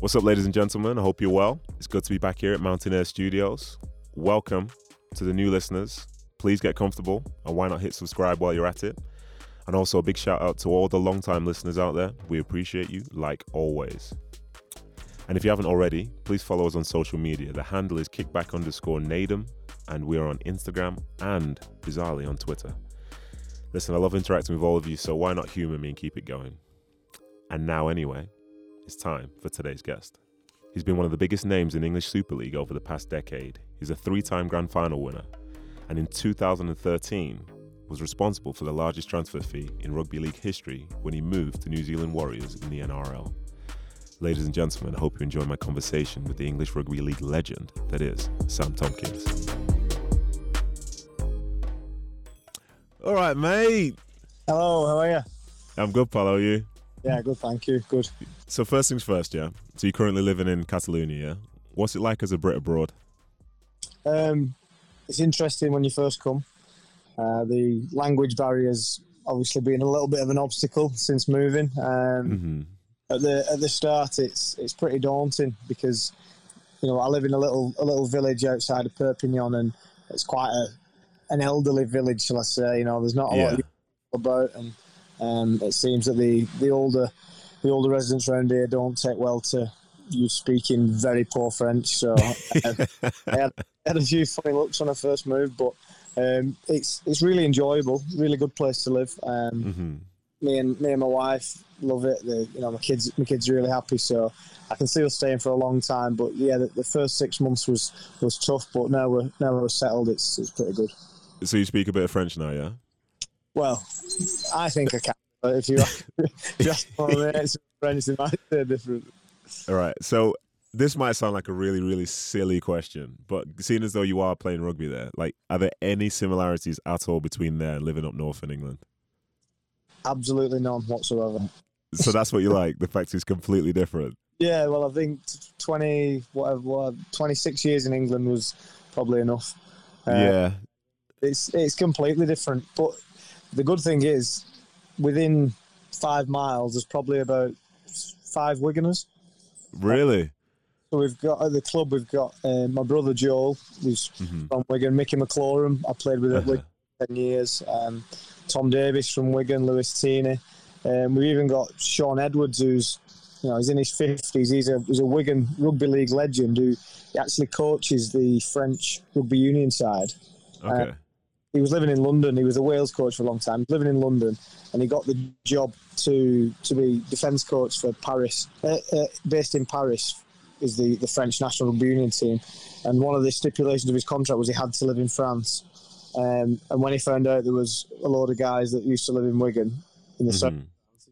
What's up, ladies and gentlemen? I hope you're well. It's good to be back here at Mountain Air Studios. Welcome to the new listeners. Please get comfortable and why not hit subscribe while you're at it? And also a big shout out to all the long-time listeners out there. We appreciate you like always. And if you haven't already, please follow us on social media. The handle is kickback underscore Nadem, and we are on Instagram and bizarrely on Twitter. Listen, I love interacting with all of you, so why not humor me and keep it going? And now, anyway, it's time for today's guest. He's been one of the biggest names in English Super League over the past decade. He's a three time Grand Final winner, and in 2013 was responsible for the largest transfer fee in rugby league history when he moved to New Zealand Warriors in the NRL. Ladies and gentlemen, I hope you enjoy my conversation with the English Rugby League legend that is Sam Tomkins. All right, mate. Hello, how are you? I'm good, pal. How are you? Yeah, good, thank you. Good. So first things first, yeah. So you're currently living in Catalonia, yeah? What's it like as a Brit abroad? Um, it's interesting when you first come. Uh, the language barriers obviously been a little bit of an obstacle since moving. Um, Mm-hmm. At the at the start, it's it's pretty daunting because you know I live in a little a little village outside of Perpignan, and it's quite a an elderly village, shall I say? You know, there's not a lot Yeah. of people about, and um, it seems that the the older the older residents around here don't take well to you speaking very poor French. So I had, had a few funny looks when I first moved, but um, it's it's really enjoyable, really good place to live. Um, Mm-hmm. me and me and my wife love it. The, you know, my kids my kids are really happy, so I can see us staying for a long time. But yeah, the, the first six months was was tough, but now we're now we're settled. It's it's pretty good. So you speak a bit of French now, yeah? Well, I think I can. But if you if you ask my mates in French, they might say different. All right. So this might sound like a really, really silly question, but seeing as though you are playing rugby there, like, are there any similarities at all between there and living up north in England? Absolutely none whatsoever. So that's what you like. The fact it's completely different. Yeah, well, I think twenty whatever, what, twenty six years in England was probably enough. Uh, yeah. it's it's completely different. But the good thing is, within five miles, there's probably about five Wiganers. Really. So we've got at the club, we've got uh, my brother Joel, who's Mm-hmm. from Wigan, Micky McIlorum. I played with him. For ten years. Um, Tom Davies from Wigan, Lewis Tierney. Um, we've even got Shaun Edwards, who's you know he's in his fifties. He's a he's a Wigan rugby league legend who actually coaches the French rugby union side. Okay. He was living in London. He was a Wales coach for a long time. Living in London, and he got the job to to be defence coach for Paris, uh, uh, based in Paris, is the the French national rugby union team. And one of the stipulations of his contract was he had to live in France. Um, and when he found out there was a load of guys that used to live in Wigan in the Mhm.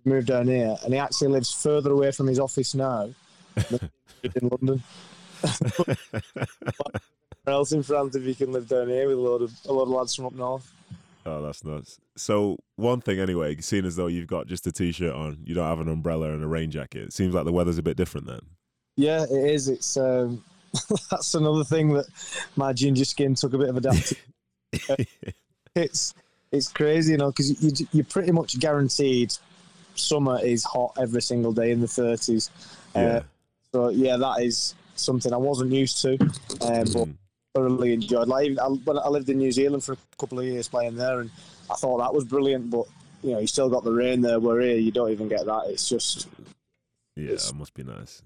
he moved down here, and he actually lives further away from his office now than in London. Else in France if you can live down here with a load of a lot of lads from up north? Oh, that's nuts. So one thing anyway, seeing as though you've got just a t-shirt on, you don't have an umbrella and a rain jacket. It seems like the weather's a bit different then. Yeah, it is. It's um, that's another thing that my ginger skin took a bit of adapting. it's it's crazy, you know, because you, you, you're pretty much guaranteed summer is hot every single day in the 30s. yeah. Uh, so yeah, that is something I wasn't used to, um, but Thoroughly enjoyed. Like I, when I lived in New Zealand for a couple of years playing there, and I thought that was brilliant. But you know, you still got the rain there. Where here, you don't even get that. It's just Yeah, It's- that must be nice.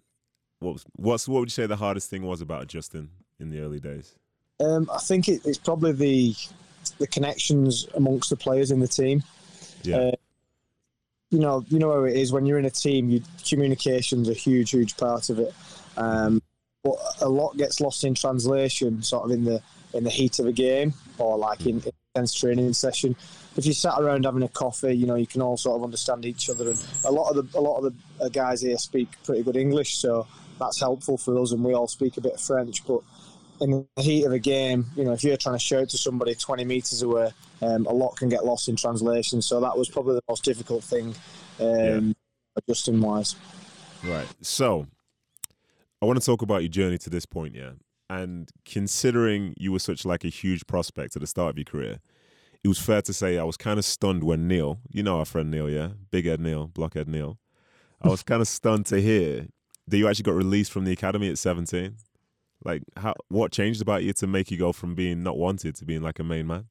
What was, what's what would you say the hardest thing was about adjusting in the early days? Um, I think it, it's probably the the connections amongst the players in the team. Yeah. Uh, you know, you know how it is when you're in a team. You, communication's a huge, huge part of it. Um, but a lot gets lost in translation, sort of in the in the heat of a game or like in in intense training session. If you sat around having a coffee, you know, you can all sort of understand each other. And a lot of the a lot of the uh, guys here speak pretty good English, so that's helpful for us. And we all speak a bit of French, but in the heat of a game, you know, if you're trying to shout to somebody 20 metres away, um, a lot can get lost in translation. So that was probably the most difficult thing, um, adjusting wise. Right. So, I want to talk about your journey to this point, yeah. And considering you were such like a huge prospect at the start of your career, it was fair to say I was kind of stunned when Neil, you know our friend Neil, yeah, Big Ed Neil, Blockhead Neil, I was kind of stunned to hear that you actually got released from the academy at 17? Like, how what changed about you to make you go from being not wanted to being like a main man?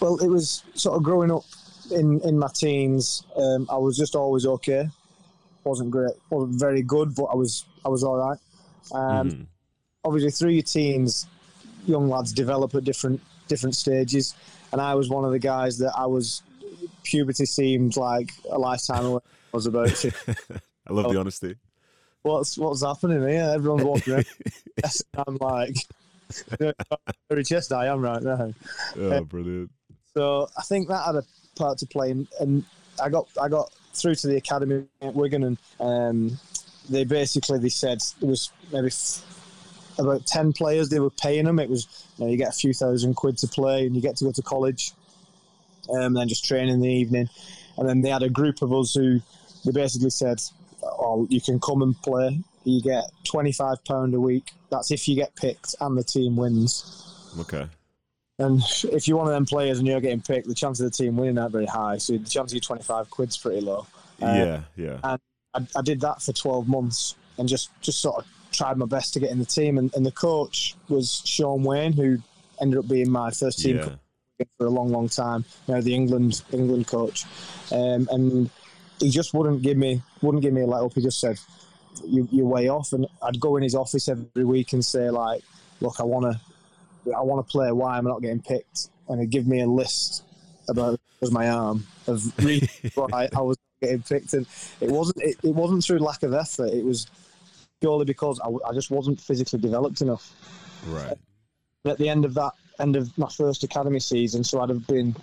Well, it was sort of growing up in in my teens. Um, I was just always okay. wasn't great, wasn't very good, but I was I was all right. Um, Mhm. Obviously, through your teens, young lads develop at different different stages, and I was one of the guys that I was. Puberty seemed like a lifetime away. I was about. to- I love the honesty. What's what's happening here? Everyone's walking around. Yes, I'm like, very chest I am right now. Oh, brilliant. So I think that had a part to play, and, and I got I got through to the academy at Wigan, and um, they basically they said it was maybe f- about ten players they were paying them. It was you know you get a few thousand quid to play, and you get to go to college, um, and then just train in the evening, and then they had a group of us who they basically said, "Oh, you can come and play. You get twenty five pound a week. That's if you get picked and the team wins." Okay. And if you're one of them players and you're getting picked, the chance of the team winning aren't very high. So the chance of you 25 quid's pretty low. Uh, yeah, yeah. I, I did that for 12 months and just, just sort of tried my best to get in the team. And, and the coach was Shaun Wane, who ended up being my first team Yeah. coach for a long, long time. You know, the England England coach, um, and he just wouldn't give me wouldn't give me a let up. He just said, you, "You're way off." And I'd go in his office every week and say, "Like, look, I want to, I want to play. Why am I not getting picked?" And he'd give me a list about was my arm of reasons why I was getting picked, and it wasn't it, it wasn't through lack of effort. It was purely because I just wasn't physically developed enough. Right. And at the end of that end of my first academy season, so I'd have been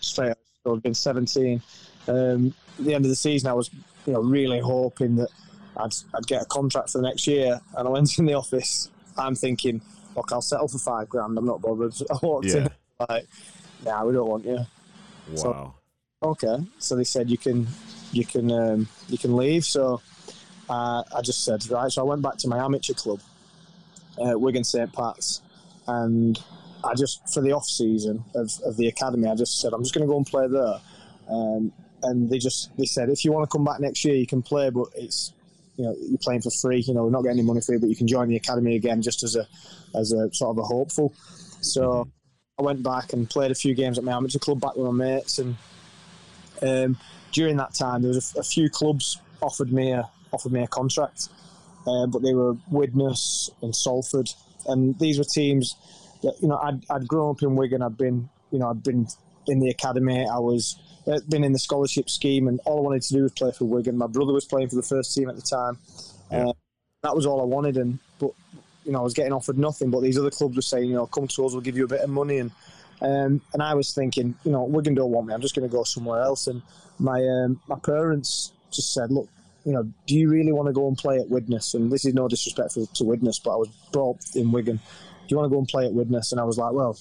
straight so I'd been 17. Um, at the end of the season, I was you know really hoping that I'd, I'd get a contract for the next year. And I went in the office. I'm thinking, look, I'll settle for five grand. I'm not bothered. I walked Yeah. in like, nah, we don't want you. So- Wow. Okay. So they said you can you can um, you can leave. So uh, I just said right. So I went back to my amateur club, uh, Wigan St Pat's, and I just for the off season of, of the academy, I just said I'm just going to go and play there. Um, and they just they said if you want to come back next year, you can play, but it's you know you're playing for free. You know we're not getting any money for you, but you can join the academy again just as a as a sort of a hopeful. So. I went back and played a few games at my amateur club back with my mates, and um, during that time there was a, a few clubs offered me a offered me a contract, uh, but they were Widnes and Salford, and these were teams that you know I'd, I'd grown up in Wigan. I'd been you know I'd been in the academy. I was uh, been in the scholarship scheme, and all I wanted to do was play for Wigan. My brother was playing for the first team at the time. Yeah. Uh, that was all I wanted, and but you know I was getting offered nothing. But these other clubs were saying, you know, come to us, we'll give you a bit of money, and um, and I was thinking, you know, Wigan don't want me. I'm just going to go somewhere else. And my um, my parents just said, look, you know, do you really want to go and play at Widnes? And this is no disrespect to Widnes, but I was brought up in Wigan. Do you want to go and play at Widnes? And I was like, well,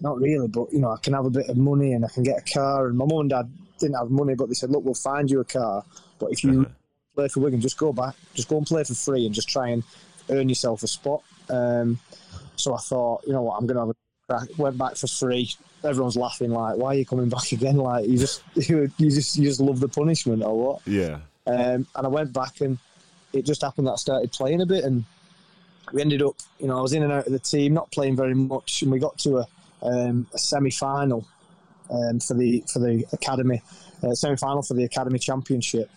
not really, but you know, I can have a bit of money and I can get a car. And my mum and dad didn't have money, but they said, look, we'll find you a car, but if you Uh-huh. play for Wigan, just go back, just go and play for free, and just try and earn yourself a spot. Um, so I thought, you know what, I'm going to have a crack. Went back for free. Everyone's laughing like, "Why are you coming back again? Like you just you, just you just love the punishment or what?" Yeah. Um, and I went back, and it just happened that I started playing a bit, and we ended up, you know, I was in and out of the team, not playing very much, and we got to a, um, a semi-final um, for the for the academy, uh, semi-final for the academy championship,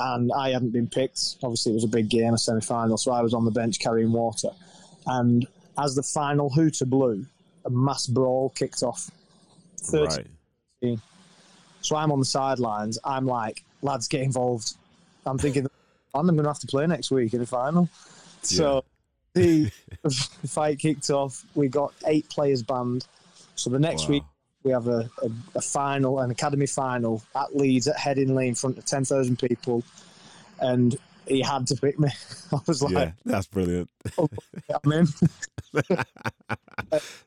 and I hadn't been picked. Obviously, it was a big game, a semi-final, so I was on the bench carrying water, and as the final hooter blew, a mass brawl kicked off. 30 Right. so I'm on the sidelines. I'm like, lads, get involved. I'm thinking, I'm going to have to play next week in the final. So the fight kicked off. We got eight players banned. So the next Wow. week we have a, a, a final, an academy final at Leeds at Headingley in front of 10,000 people. And he had to pick me. I was like, Yeah, that's brilliant. I'm in.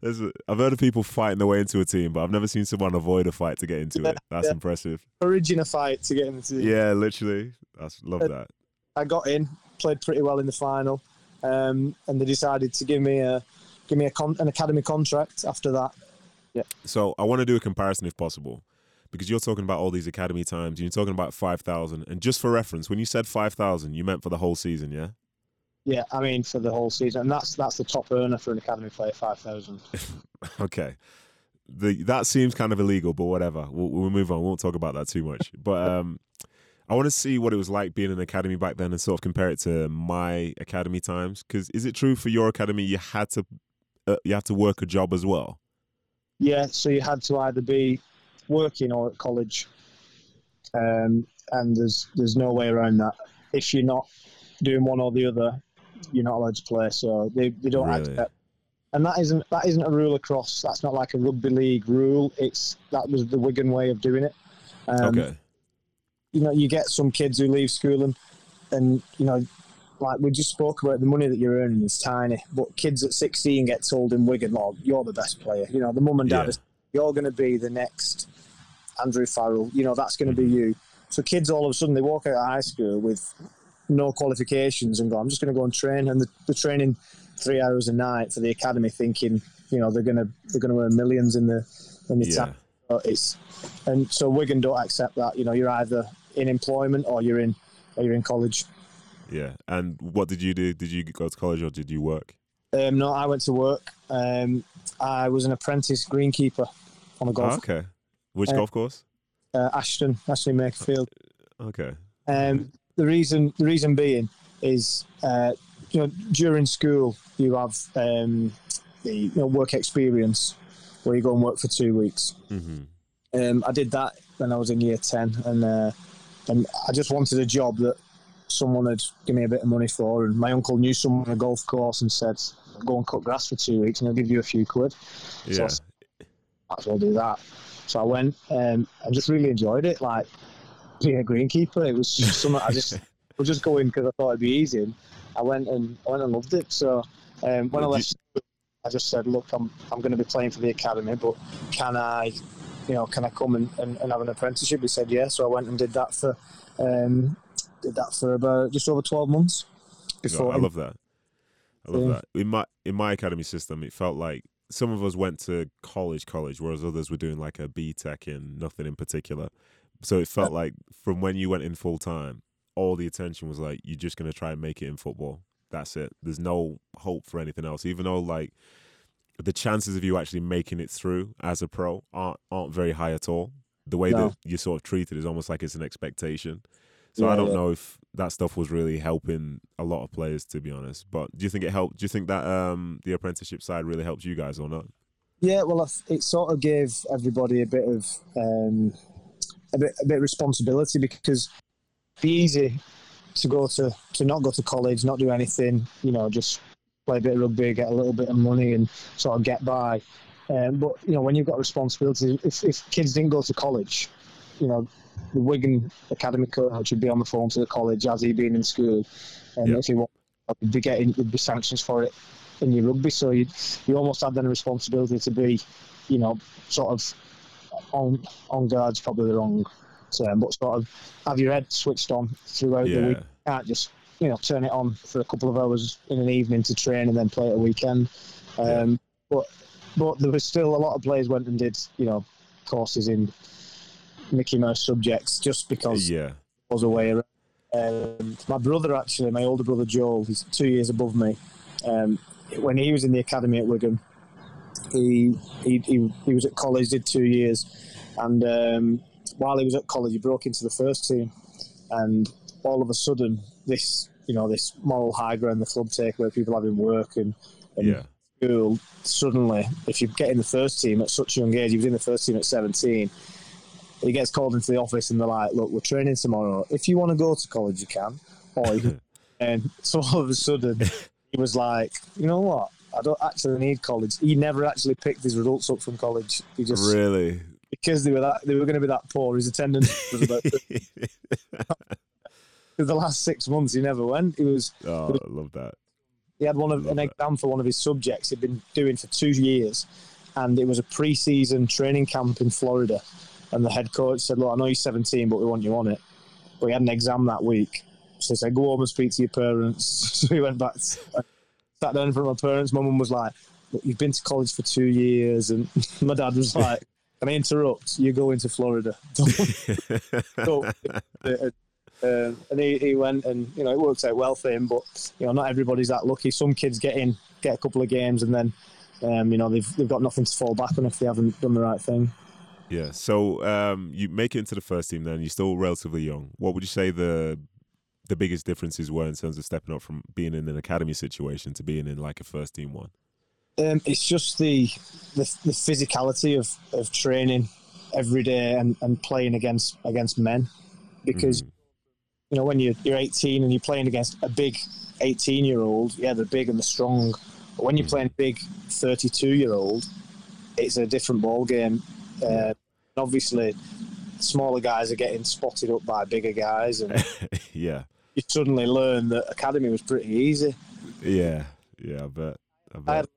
There's a, I've heard of people fighting their way into a team, but I've never seen someone avoid a fight to get into it. That's yeah. impressive. Origin a fight to get into. the team. Yeah, literally. That's love that. I got in, played pretty well in the final, um, and they decided to give me a give me a con- an academy contract after that. Yeah. So I want to do a comparison if possible, because you're talking about all these academy times, and you're talking about five thousand. And just for reference, when you said five thousand, you meant for the whole season, yeah? Yeah, I mean for the whole season, and that's that's the top earner for an academy player, five thousand. okay, the that seems kind of illegal, but whatever. We'll, we'll move on. We won't talk about that too much. But um, I want to see what it was like being an academy back then, and sort of compare it to my academy times. Because is it true for your academy you had to uh, you had to work a job as well? Yeah, so you had to either be working or at college, um, and there's there's no way around that. If you're not doing one or the other, you're not allowed to play. So they, they don't Really? accept. And that isn't that isn't a rule across. That's not like a rugby league rule. It's that was the Wigan way of doing it. Um, okay. You know, you get some kids who leave school and and you know, like we just spoke about the money that you're earning is tiny, but kids at 16 get told in Wigan, "Oh, you're the best player." You know, the mum and dad Yeah. You're going to be the next Andrew Farrell. You know, that's going to be you. So kids all of a sudden they walk out of high school with no qualifications and go, I'm just going to go and train, and the, the training three hours a night for the academy, thinking, you know, they're going to they're going to earn millions in the in the Yeah. So it's and so Wigan don't accept that. You know, you're either in employment or you're in or you're in college. Yeah. And what did you do? Did you go to college or did you work? Um, no, I went to work. Um, I was an apprentice greenkeeper on a golf Oh, okay. Which Uh, golf course? uh, Ashton, Ashley Makerfield. Okay. Um, the reason the reason being is uh, you know during school you have um, the you know, work experience where you go and work for two weeks. hmm Um, I did that when I was in year ten, and uh, and I just wanted a job that someone had give me a bit of money for. And my uncle knew someone on a golf course and said, "Go and cut grass for two weeks, and I'll give you a few quid." So I Yeah. might as well do that. So I went um, and just really enjoyed it. Like being a greenkeeper, it was just something I just was just going because I thought it'd be easy. And I went and I went and loved it. So um, when I left, school, I just said, "Look, I'm I'm going to be playing for the academy, but can I, you know, can I come and, and, and have an apprenticeship?" He said, "Yeah." So I went and did that for um, did that for about just over twelve months. Before I love that. I love Yeah. that. In my in my academy system, it felt like some of us went to college, college, whereas others were doing like a B Tech in nothing in particular. So it felt like from when you went in full time, all the attention was like you're just gonna try and make it in football. That's it. There's no hope for anything else. Even though like the chances of you actually making it through as a pro aren't aren't very high at all. The way No. that you're sort of treated is almost like it's an expectation. So Yeah, I don't yeah. know if that stuff was really helping a lot of players, to be honest. But do you think it helped? Do you think that um, the apprenticeship side really helped you guys or not? Yeah, well, it sort of gave everybody a bit of um, a bit a bit of responsibility because it'd be easy to go to to not go to college, not do anything, you know, just play a bit of rugby, get a little bit of money, and sort of get by. Um, but you know, when you've got responsibility, if if kids didn't go to college, you know, the Wigan academy coach would be on the phone to the college as he been in school, and Yeah. if he want, would be getting would be sanctions for it in your rugby. So you you almost had then a responsibility to be, you know, sort of on on guard's probably the wrong term, but sort of have your head switched on throughout the week. Yeah, Can't just you know turn it on for a couple of hours in an evening to train and then play at a weekend. Um, But but there was still a lot of players went and did you know courses in Mickey Mouse subjects just because yeah, was away. around. Um, my brother, actually, my older brother Joel, he's two years above me. Um, when he was in the academy at Wigan, he he, he, he was at college, did two years, and um, while he was at college, he broke into the first team, and all of a sudden, this you know this moral high ground the club take where people having work and, and yeah, school, suddenly, if you get in the first team at such a young age, he was in the first team at 17, he gets called into the office and they're like, look, we're training tomorrow. If you want to go to college, you can. Or you can. and so all of a sudden, he was like, you know what? I don't actually need college. He never actually picked his results up from college. He just really. because they were that they were going to be that poor. His attendance was about for the last six months. He never went. He was oh, I love that. he had one of an that. exam for one of his subjects he'd been doing for two years, and it was a pre-season training camp in Florida. And the head coach said, "Look, I know you're 17, but we want you on it." But he had an exam that week, so he said, "Go home and speak to your parents." so he went back, sat down in front of my parents. My mum was like, "Look, you've been to college for two years," and my dad was like, Can I interrupt? You're going to Florida. Uh, uh, and he, he went and you know it worked out well for him but you know not everybody's that lucky some kids get in get a couple of games and then um, you know they've, they've got nothing to fall back on if they haven't done the right thing yeah. So um, you make it into the first team. Then you're still relatively young. What would you say the the biggest differences were in terms of stepping up from being in an academy situation to being in like a first team one? um, it's just the, the the physicality of, of training every day and, and playing against against men because Mhm. you know when you're, you're 18 and you're playing against a big 18 year old yeah they're big and they're strong but when you're playing a big 32 year old it's a different ball game uh, obviously smaller guys are getting spotted up by bigger guys and yeah, you suddenly learn that academy was pretty easy yeah, yeah. I bet. I bet. I had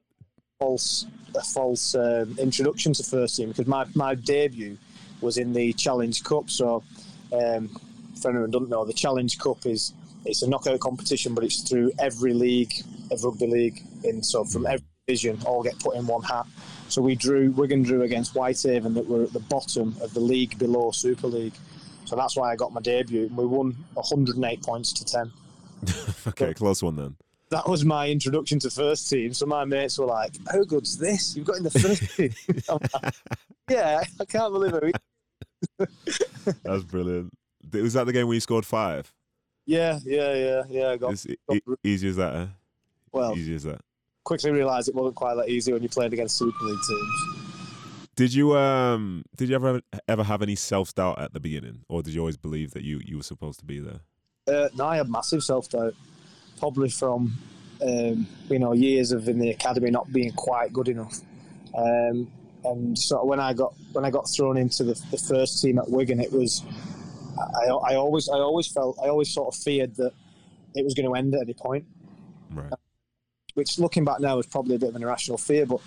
false a false um, introduction to first team because my, my debut was in the Challenge Cup. So, um, for anyone who doesn't know, the Challenge Cup is it's a knockout competition, but it's through every league of rugby league. In so from every division, all get put in one hat. So we drew Wigan drew against Whitehaven that were at the bottom of the league below Super League. So that's why I got my debut, and we won 108 points to 10 okay, close one then. that was my introduction to first team. So my mates were like, "How good's this? You've got in the first team." Like, yeah, I can't believe it. That's brilliant. Was that the game where you scored five? Yeah, yeah, yeah, yeah. I got It's e- e- easy as that. Eh? well. Easy as that. Quickly realised it wasn't quite that easy when you played against Super League teams. Did you um did you ever ever have any self doubt at the beginning, or did you always believe that you you were supposed to be there? Uh, no, I had massive self doubt, probably from um, you know years of in the academy not being quite good enough. Um, and so when I got when I got thrown into the, the first team at Wigan, it was I, I always I always felt I always sort of feared that it was going to end at any point. Right. Which looking back now is probably a bit of an irrational fear, but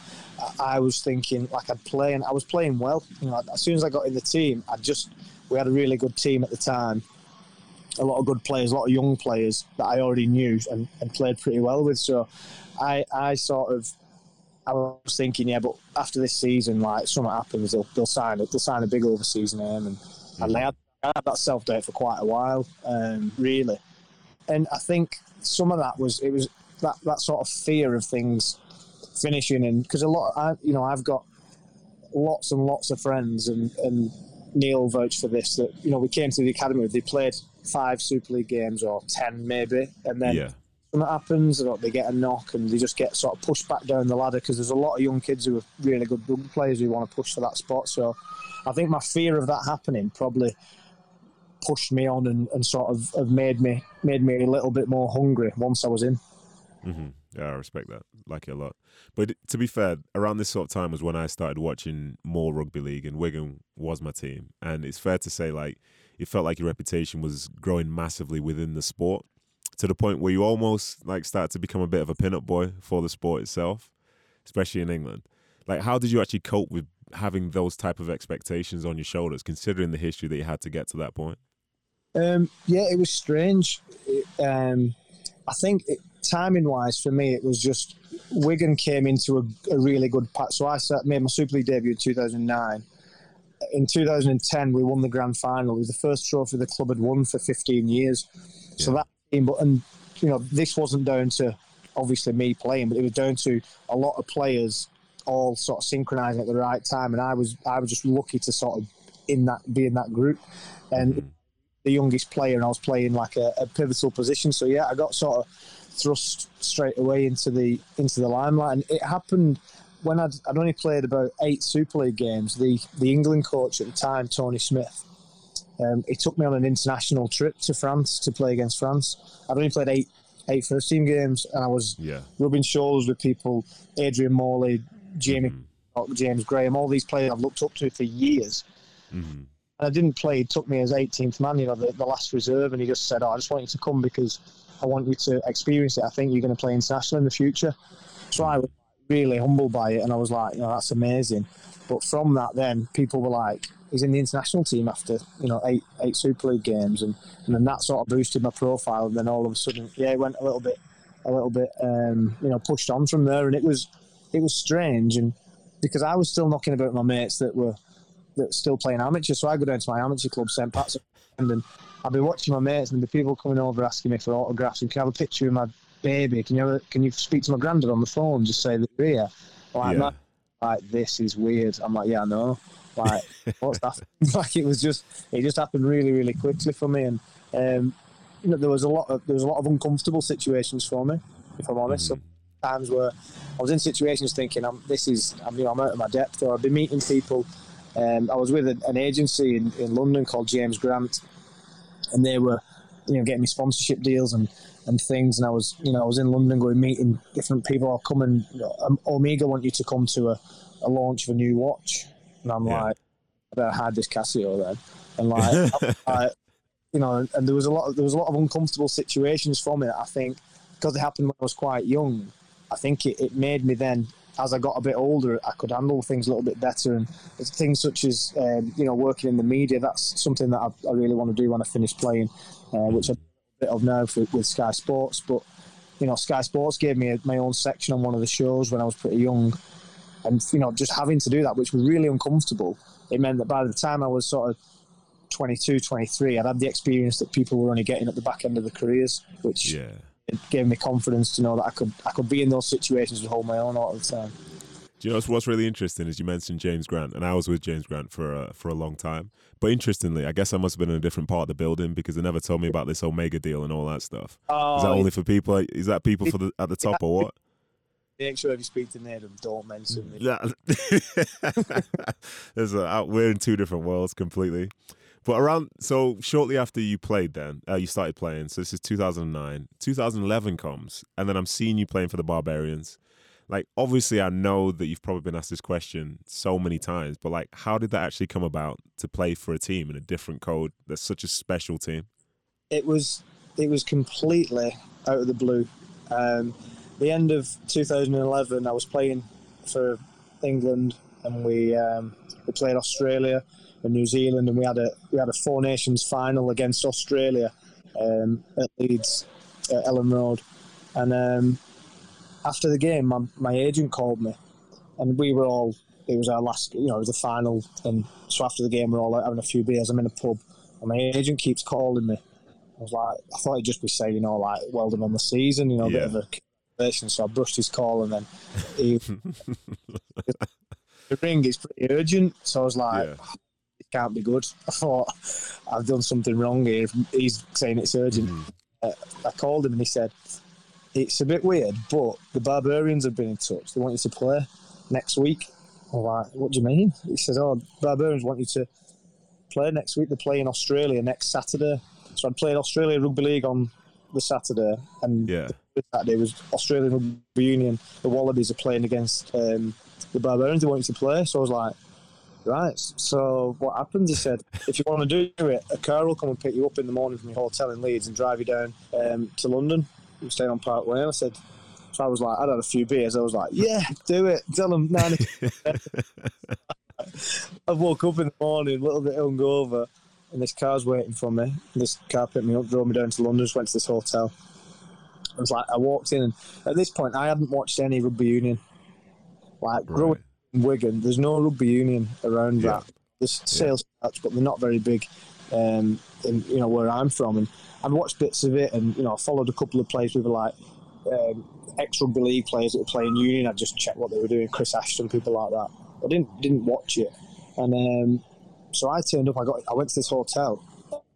I- I was thinking like I'd play and I was playing well. You know, as soon as I got in the team, I just we had a really good team at the time, a lot of good players, a lot of young players that I already knew and, and played pretty well with. So I I sort of I was thinking, yeah, but after this season, like something happens, they'll they'll sign it, they'll sign a big overseas name, and and they had, I had that self doubt for quite a while, um, really. And I think some of that was it was that, that sort of fear of things finishing and because a lot I, you know I've got lots and lots of friends and and Neil vouched for this that you know we came to the academy they played five Super League games or ten maybe and then yeah. something happens or they get a knock and they just get sort of pushed back down the ladder because there's a lot of young kids who are really good rugby players who want to push for that spot so I think my fear of that happening probably pushed me on and, and sort of have made me made me a little bit more hungry once I was in hmm Yeah, I respect that. Like it a lot. But to be fair, around this sort of time was when I started watching more rugby league, and Wigan was my team. And it's fair to say, like, it felt like your reputation was growing massively within the sport to the point where you almost like start to become a bit of a pin-up boy for the sport itself, especially in England. Like, how did you actually cope with having those type of expectations on your shoulders, considering the history that you had to get to that point? Um, yeah, it was strange. It, um, I think it, timing wise for me, it was just Wigan came into a, a really good patch. So I set, made my Super League debut in 2009. In 2010, we won the grand final. It was the first trophy the club had won for 15 years. So that team, but and you know, this wasn't down to obviously me playing, but it was down to a lot of players all sort of synchronizing at the right time, and I was I was just lucky to sort of in that be in that group, and Mhm. the youngest player, and I was playing like a, a pivotal position. So yeah, I got sort of thrust straight away into the into the limelight, and it happened when I'd, I'd only played about eight Super League games. The the England coach at the time, Tony Smith, um, he took me on an international trip to France to play against France. I'd only played eight eight first team games, and I was Yeah. rubbing shoulders with people, Adrian Morley, Jamie, Mhm. James Graham, all these players I've looked up to for years. Mhm. And I didn't play. He took me as 18th man, you know, the, the last reserve, and he just said, "Oh, I just want you to come because I want you to experience it. I think you're going to play international in the future." So I was really humbled by it, and I was like, "You know, that's amazing." But from that, then people were like, "He's in the international team after you know eight eight Super League games," and, and then that sort of boosted my profile. And then all of a sudden, yeah, it went a little bit, a little bit, um, you know, pushed on from there, and it was it was strange, and because I was still knocking about my mates that were that's still playing amateur. So I go down to my amateur club, St Pat's, and I'll be watching my mates and the people coming over asking me for autographs and can I have a picture of my baby? Can you have a, can you speak to my granddad on the phone? Just say that you're here. Like, Yeah. like this is weird. I'm like, yeah, I know. Like, what's that? like, it was just, it just happened really, really quickly for me, and um, you know, there was a lot of there was a lot of uncomfortable situations for me, if I'm honest. Mm-hmm. Sometimes where I was in situations thinking, I'm this is, I'm you know, I'm out of my depth, or I'd be meeting people. Um, I was with an, an agency in, in London called James Grant, and they were, you know, getting me sponsorship deals and, and things. And I was, you know, I was in London going meeting different people. I'll come and um, Omega want you to come to a, a launch of a new watch, and I'm Yeah. like, I better hide this Casio then, and like, I, you know, and there was a lot, of, there was a lot of uncomfortable situations from it. I think because it happened when I was quite young. I think it, it made me then, as I got a bit older, I could handle things a little bit better. And things such as, um, you know, working in the media, that's something that I, I really want to do when I finish playing, uh, which I do a bit of now for, with Sky Sports. But, you know, Sky Sports gave me a, my own section on one of the shows when I was pretty young. And, you know, just having to do that, which was really uncomfortable, it meant that by the time I was sort of 22, 23, I'd had the experience that people were only getting at the back end of the careers, which yeah. It gave me confidence to know that I could I could be in those situations and hold my own all the time. Do you know what's, what's really interesting is you mentioned James Grant, and I was with James Grant for a, for a long time. But interestingly, I guess I must have been in a different part of the building because they never told me about this Omega deal and all that stuff. Oh, Is that only for people? Is that people for the at the top or what? make sure if you speak to Nathan, don't mention me. Yeah. There's a, uh, we're in two different worlds completely. But around so shortly after you played, then uh, you started playing. So this is 2009. 2011 comes, and then I'm seeing you playing for the Barbarians. Like, obviously, I know that you've probably been asked this question so many times, but like, how did that actually come about to play for a team in a different code that's such a special team? It was it was completely out of the blue. Um, the end of 2011, I was playing for England, and we um, we played Australia and New Zealand, and we had a we had a Four Nations final against Australia um, at Leeds, at Elland Road, and um, after the game, my, my agent called me, and we were all. It was our last, you know, it was the final, and so after the game, we're all out having a few beers. I'm in a pub, and my agent keeps calling me. I was like, I thought he'd just be saying, you know, like, well done on the season, you know, a Yeah. bit of a conversation. So I brushed his call, and then he, the ring is pretty urgent. So I was like, Yeah. Can't be good. I thought I've done something wrong here. He's saying it's urgent. Mhm. Uh, I called him and he said, it's a bit weird, but the Barbarians have been in touch. They want you to play next week. I'm like, what do you mean? He says, oh, Barbarians want you to play next week. They're playing Australia next Saturday. So I'd played Australia Rugby League on the Saturday, and Yeah. the Saturday was Australian Rugby Union. The Wallabies are playing against um, the Barbarians. They want you to play. So I was like, right. So what happens? He said, if you want to do it, a car will come and pick you up in the morning from your hotel in Leeds and drive you down um, to London. You stay on Park Lane. I said, so I was like, I'd had a few beers. I was like, yeah, do it. Tell them. I woke up in the morning, a little bit hungover, and this car's waiting for me. This car picked me up, drove me down to London, just went to this hotel. I was like, I walked in, and at this point, I hadn't watched any rugby union. Like, growing Right. in Wigan, there's no rugby union around Yeah. that. There's sales patch, but they're not very big. Um, in you know where I'm from, and I'd watched bits of it, and you know I followed a couple of players who were like um, ex rugby league players that were playing union. I'd just checked what they were doing, Chris Ashton, people like that. I didn't didn't watch it, and um, so I turned up. I got I went to this hotel,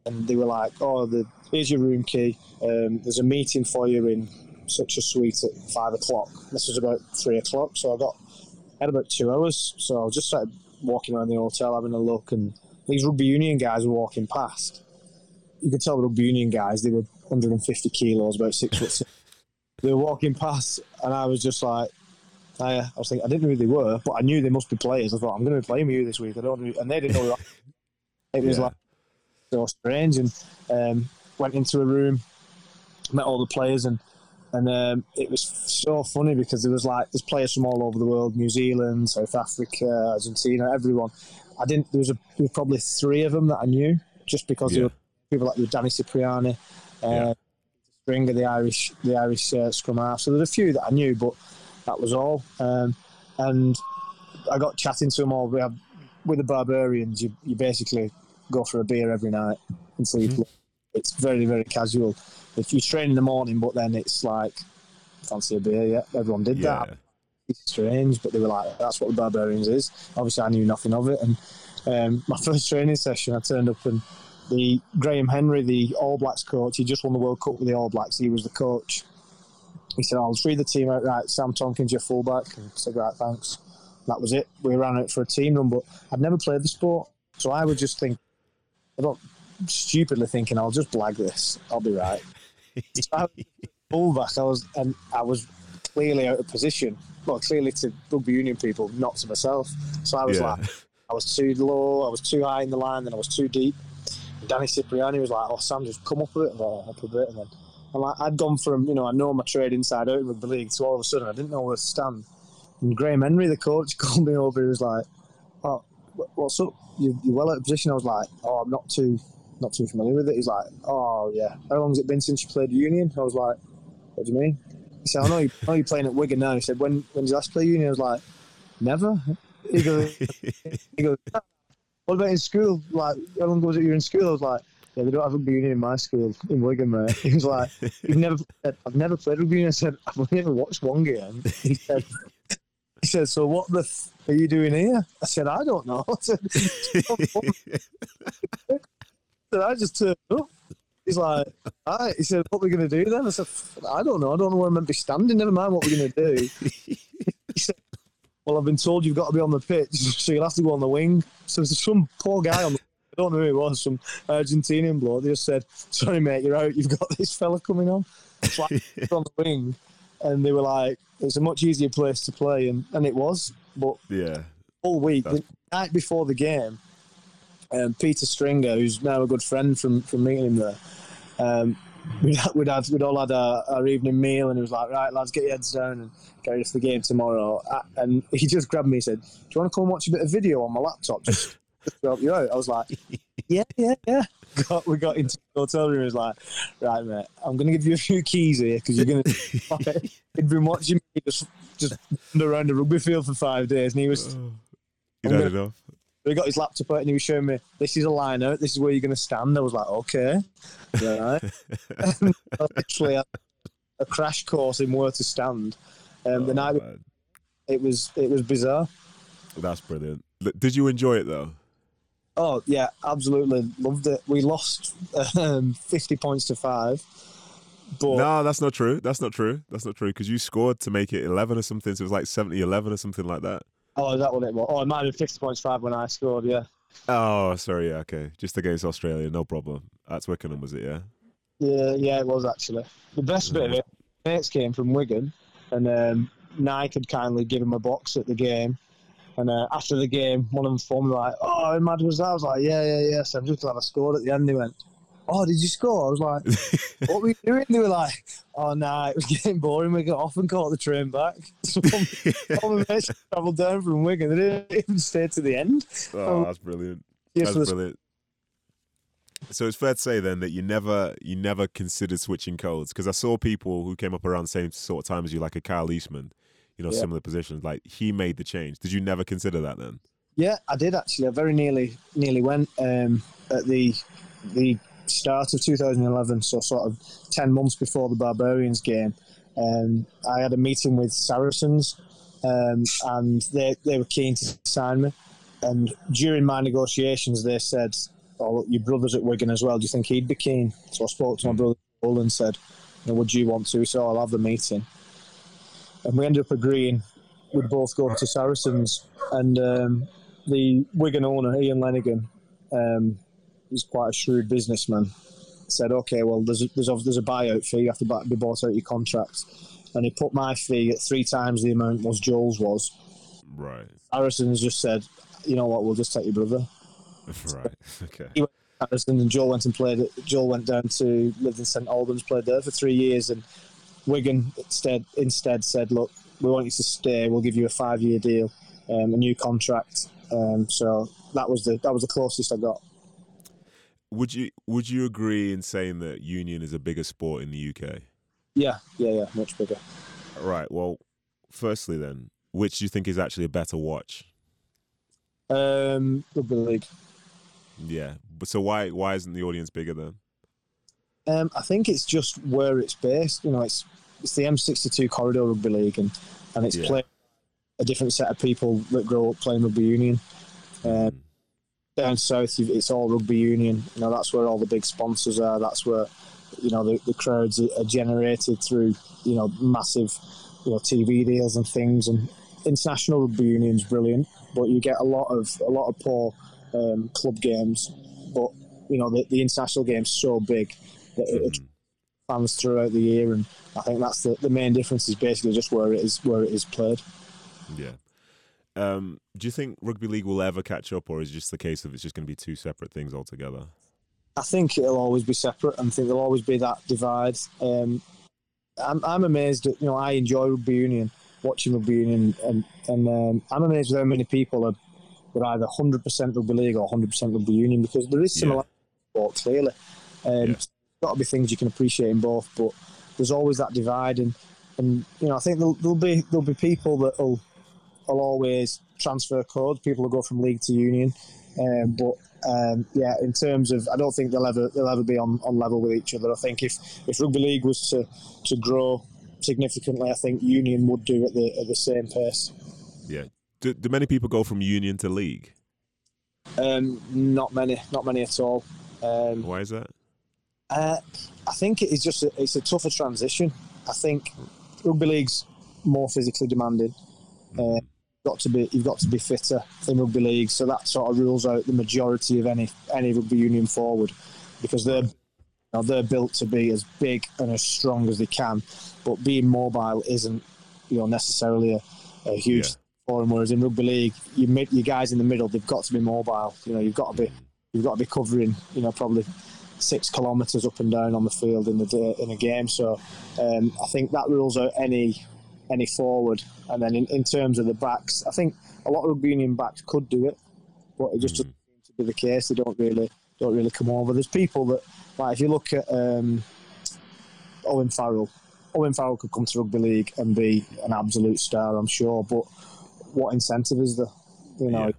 and they were like, "Oh, the, here's your room key. Um, there's a meeting for you in such a suite at five o'clock." This was about three o'clock, so I got I had about two hours. So I just started walking around the hotel, having a look, and these rugby union guys were walking past. You could tell the rugby union guys; they were 150 kilos, about six foot six. They were walking past, and I was just like, I, I was thinking, I didn't know who they were, but I knew they must be players. I thought, I'm going to be playing with you this week. I don't know, and they didn't know. It was Yeah. like so strange, and um, went into a room, met all the players, and and um, it was so funny because there was like there's players from all over the world, New Zealand, South Africa, Argentina, everyone. I didn't. There was a there was probably three of them that I knew just because Yeah. were people like Danny Cipriani, uh, Yeah. Stringer, the Irish the Irish uh, scrum half. So there's a few that I knew, but that was all. Um, and I got chatting to them all. We have, with the Barbarians, you, you basically go for a beer every night until you Mhm. It's very, very casual. If you train in the morning, but then it's like, fancy a beer, yeah. Everyone did that. It's strange, but they were like, that's what the Barbarians is. Obviously, I knew nothing of it. And um, my first training session, I turned up and the Graham Henry, the All Blacks coach, he just won the World Cup with the All Blacks. He was the coach. He said, I'll free the team out. Right, Sam Tomkins, your fullback. And I said, right, thanks. That was it. We ran out for a team run, but I'd never played the sport. So I would just think, I don't stupidly thinking, I'll just blag this. I'll be right. So I was fullback. I was, and I was clearly out of position. Well, clearly to rugby union people, not to myself. So I was yeah. like, I was too low, I was too high in the line, then I was too deep. And Danny Cipriani was like, "Oh, Sam, just come up a bit, oh, up a bit." And then, and like, I'd gone from, you know, I know my trade inside out in rugby league, so all of a sudden I didn't know where to stand. And Graham Henry, the coach, called me over. He was like, "Oh, what's up? You, you're well out of position." I was like, "Oh, I'm not too, not too familiar with it." He's like, "Oh, yeah. How long's it been since you played union?" I was like, "What do you mean?" He said, "I know, you, I know you're playing at Wigan now." He said, "When, when did you last play union?" I was like, "Never." He goes, he goes, what about in school? Like, how long was it you were in school? I was like, yeah, they don't have rugby union in my school in Wigan, mate. He was like, you've never, I've never played rugby union. I said, I've only ever watched one game. He said, he said, so what the f- are you doing here? I said, I don't know. I said, I I just turned up. He's like, all right. He said, what are we going to do then? I said, I don't know. I don't know where I'm going to be standing. Never mind what we're going to do. he said, well, I've been told you've got to be on the pitch, so you'll have to go on the wing. So there's some poor guy on the I don't know who it was, some Argentinian bloke. They just said, sorry, mate, you're out. You've got this fella coming on. Was on the wing, and they were like, it's a much easier place to play, and, and it was. But yeah. all week, That's- the night before the game, um, Peter Stringer, who's now a good friend from, from meeting him there, um, we'd, had- we'd, had, we'd all had our, our evening meal, and he was like, right, lads, get your heads down and get ready for the game tomorrow. And he just grabbed me and said, do you want to come and watch a bit of video on my laptop? Just, just to help you out. I was like, yeah, yeah, yeah. Got, we got into the hotel room. He was like, right, mate, I'm going to give you a few keys here because you're going to. He'd been watching me just just around the rugby field for five days, and he was. You I'm had enough. He got his laptop out and he was showing me this is a line out. This is where you're going to stand. I was like, okay, right. Literally had a crash course in where to stand. Um, the Oh, night man. it was it was bizarre. That's brilliant. Did you enjoy it though? Oh yeah, absolutely loved it. We lost um, fifty points to five, but No, that's not true. That's not true. That's not true because you scored to make it 11 or something. So it was like 70 11 or something like that. Oh, is that what it was? Oh, it might have been fifty points five when I scored. Yeah, Oh, sorry. Yeah, okay. Just against Australia. No problem. That's Twickenham, was it? Yeah. yeah, yeah, it was actually the best bit of it. Mates came from Wigan, and um, Nike had kindly given him a box at the game. And uh, after the game, one of them phoned me like, "Oh, how mad was that?" I was like, "Yeah, yeah, yeah." So I'm just glad I scored at the end. They went, "Oh, did you score?" I was like, "What were you doing?" They were like, "Oh, nah, it was getting boring. We got off and caught the train back." So all my mates travelled down from Wigan. They didn't even stay to the end. oh, that's brilliant. That's was- brilliant. So it's fair to say then that you never you never considered switching codes because I saw people who came up around the same sort of time as you, like a Kyle Eastmond, you know, Yeah. similar positions. Like he made the change. Did you never consider that then? Yeah, I did actually. I very nearly nearly went um, at the the start of 2011, so sort of ten months before the Barbarians game. Um, I had a meeting with Saracens, um, and they they were keen to sign me. And during my negotiations, they said, "Oh, look, your brother's at Wigan as well. Do you think he'd be keen?" So I spoke to my brother Paul and said, you know, "Would you want to?" So I'll have the meeting, and we ended up agreeing we'd both go to Saracens, and um, the Wigan owner Ian Lenagan, um, he's quite a shrewd businessman. Said, "Okay, well, there's a, there's a, there's a buyout fee. You have to be bought out your contract." And he put my fee at three times the amount was Joel's was. Right. Saracens just said, "You know what? We'll just take your brother." Right. Okay. Saracens and Joel went and played. it. Joel went down to lived in St Albans, played there for three years, and Wigan instead instead said, "Look, we want you to stay. We'll give you a five year deal, um, a new contract." Um, so that was the that was the closest I got. Would you would you agree in saying that union is a bigger sport in the UK? Yeah, yeah, yeah, much bigger. Right. Well, firstly, then, which do you think is actually a better watch? Um, rugby league. Yeah, but so why why isn't the audience bigger then? Um, I think it's just where it's based. You know, it's it's the M62 Corridor Rugby League, and and it's Yeah. played a different set of people that grow up playing rugby union. Um, down south, it's all rugby union. You know, that's where all the big sponsors are. That's where you know the, the crowds are, generated through you know massive you know TV deals and things. And international rugby union's brilliant, but you get a lot of a lot of poor um, club games. But you know the, the international game's so big that it, it Mm. fans throughout the year, and I think that's the, the main difference is basically just where it is where it is played. Yeah. Um, do you think rugby league will ever catch up, or is it just the case of it's just going to be two separate things altogether? I think it'll always be separate, and I think there'll always be that divide. Um, I'm, I'm amazed at you know I enjoy rugby union, watching rugby union, and and um, I'm amazed at how many people are, are either 100% rugby league or 100% rugby union because there is Yeah. similar sport clearly. Um, Yeah. Got to be things you can appreciate in both, but there's always that divide, and and you know I think there'll, there'll be there'll be people that will will always transfer code People will go from league to union, um, but um, yeah, in terms of, I don't think they'll ever they'll ever be on, on level with each other. I think if, if rugby league was to, to grow significantly, I think union would do at the at the same pace. Yeah. Do, do many people go from union to league? Um, not many, not many at all. Um, Why is that? Uh, I think it is just a, it's a tougher transition. I think rugby league's more physically demanding. Uh, got to be you've got to be fitter in rugby league, so that sort of rules out the majority of any any rugby union forward because they're you know, they're built to be as big and as strong as they can, but being mobile isn't you know necessarily a, a huge Yeah. for them. Whereas in rugby league, you mid, you guys in the middle, they've got to be mobile. You know, you've got to be you've got to be covering you know probably six kilometres up and down on the field in the day, in a game. So um, I think that rules out any any forward. And then in, in terms of the backs, I think a lot of rugby union backs could do it, but it just doesn't seem to be the case. They don't really don't really come over. There's people that like if you look at um, Owen Farrell. Owen Farrell could come to rugby league and be an absolute star, I'm sure. But what incentive is there? You know, Yeah.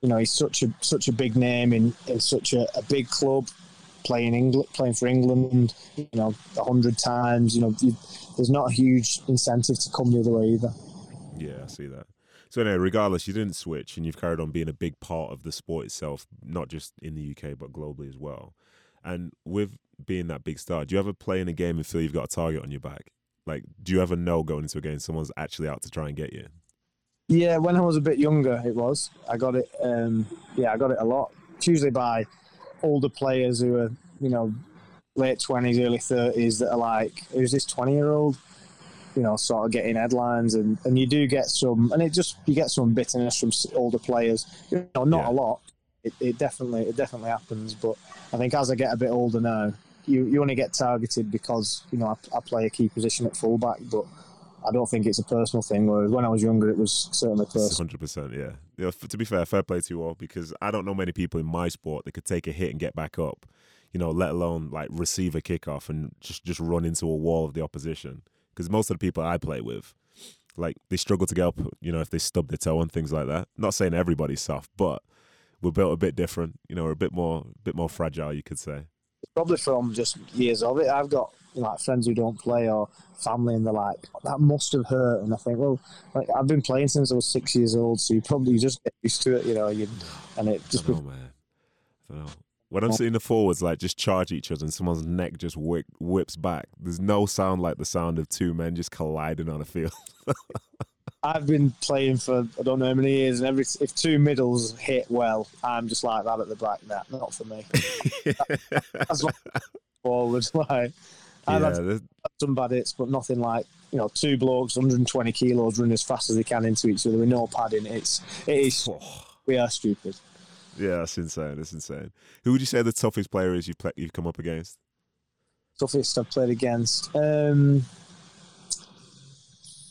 you know, he's such a such a big name in, in such a, a big club, playing England, playing for England. You know, a hundred times. You know, you, there's not a huge incentive to come the other way either. Yeah, I see that. So anyway, regardless, you didn't switch, and you've carried on being a big part of the sport itself, not just in the UK but globally as well. And with being that big star, do you ever play in a game and feel you've got a target on your back? Like, do you ever know going into a game someone's actually out to try and get you? Yeah, when I was a bit younger, it was. I got it. Um, yeah, I got it a lot. It's usually by older players who are, you know, late twenties, early thirties that are like, "Who's this twenty-year-old?" You know, sort of getting headlines, and, and you do get some, and it just you get some bitterness from older players. You know, not Yeah. a lot. It, it definitely it definitely happens, but I think as I get a bit older now, you you only get targeted because you know I, I play a key position at fullback, but. I don't think it's a personal thing. Whereas when I was younger, it was certainly personal. Hundred percent, yeah. To be fair, fair play to you all because I don't know many people in my sport that could take a hit and get back up. You know, let alone like receive a kickoff and just just run into a wall of the opposition. Because most of the people I play with, like they struggle to get up. You know, if they stub their toe and things like that. Not saying everybody's soft, but we're built a bit different. You know, we're a bit more a bit more fragile, you could say. probably from just years of it. I've got like friends who don't play or family, and they're like, "That must have hurt." And I think, well, like I've been playing since I was six years old, so you probably just get used to it, you know. You, and it I just don't know, man. I don't know. When I'm oh. seeing the forwards like just charge each other and someone's neck just whip, whips back, there's no sound like the sound of two men just colliding on a field. I've been playing for I don't know how many years, and every if two middles hit well, I'm just like that at the back. That not for me. That's like forward. Like yeah, I've had there's- some bad hits, but nothing like you know two blokes, 120 kilos, running as fast as they can into each other with no padding. It's it is we are stupid. Yeah, that's insane. That's insane. Who would you say the toughest player is you've play, you've come up against? toughest I've played against. Um,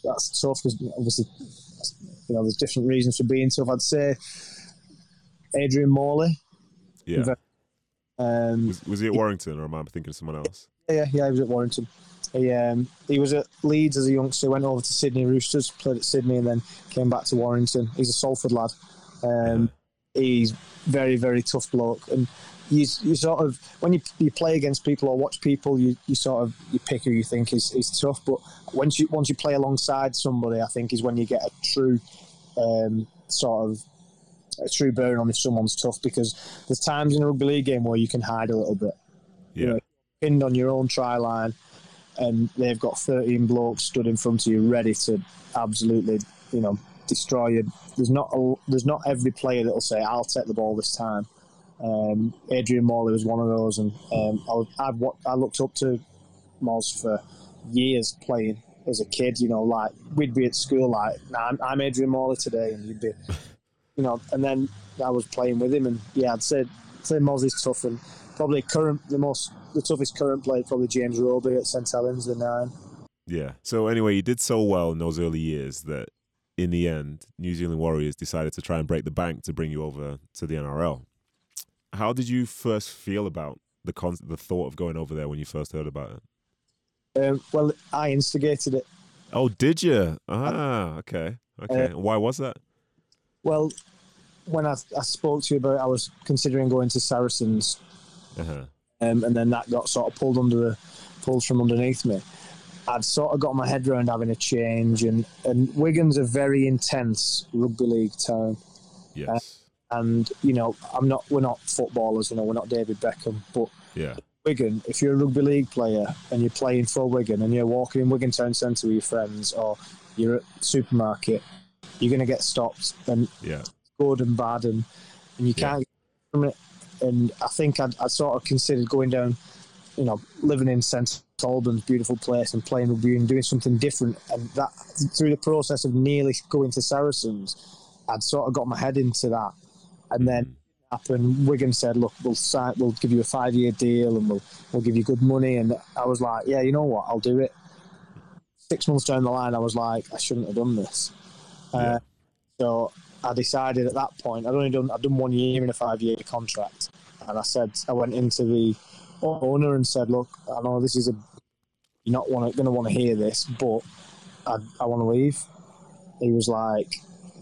that's tough because obviously, you know, there's different reasons for being tough. I'd say Adrian Morley. Yeah, Um, was, was he at Warrington or am I thinking of someone else? yeah, yeah, he was at Warrington. He um, he was at Leeds as a youngster. Went over to Sydney Roosters, played at Sydney, and then came back to Warrington. He's a Salford lad. Um, he's very very tough bloke, and you, you sort of when you, you play against people or watch people, you, you sort of you pick who you think is, is tough. But once you once you play alongside somebody, I think is when you get a true um, sort of a true bearing on if someone's tough because there's times in a rugby league game where you can hide a little bit. Yeah. You know, pinned on your own try line, and they've got 13 blokes stood in front of you ready to absolutely, you know, destroy you. There's not a, there's not every player that'll say, "I'll take the ball this time." Um, Adrian Morley was one of those, and um, I, wa- I looked up to Moz for years playing as a kid. You know, like we'd be at school, like, nah, I'm, I'm Adrian Morley today, and you'd be, you know, and then I was playing with him, and yeah, I'd say say Moz is tough, and probably current the most the toughest current player probably James Roby at St Helens, the nine. Yeah. So anyway, you did so well in those early years that in the end, New Zealand Warriors decided to try and break the bank to bring you over to the NRL. How did you first feel about the con- the thought of going over there when you first heard about it? Um, well, I instigated it. Oh, did you? Ah, okay, okay. Uh, Why was that? Well, when I, I spoke to you about, it, I was considering going to Saracens, Uh-huh. um, and then that got sort of pulled under the pulled from underneath me. I'd sort of got my head around having a change, and and Wigan's a very intense rugby league town, Yes. Uh, and you know I'm not we're not footballers, you know we're not David Beckham, but yeah. Wigan, if you're a rugby league player and you're playing for Wigan and you're walking in Wigan Town Centre with your friends or you're at the supermarket, you're going to get stopped and Yeah. good and bad and, and you can't get from it. And I think I'd, I'd sort of considered going down, you know, living in St Albans, beautiful place, and playing rugby and doing something different. And that through the process of nearly going to Saracens, I'd sort of got my head into that. And then happened. Wigan said, "Look, we'll sign, we'll give you a five-year deal, and we'll we'll give you good money." And I was like, "Yeah, you know what? I'll do it." Six months down the line, I was like, "I shouldn't have done this." Yeah. Uh, so I decided at that point, I'd only done I'd done one year in a five-year contract, and I said I went into the owner and said, "Look, I know this is a you're not want going to want to hear this, but I, I want to leave." He was like,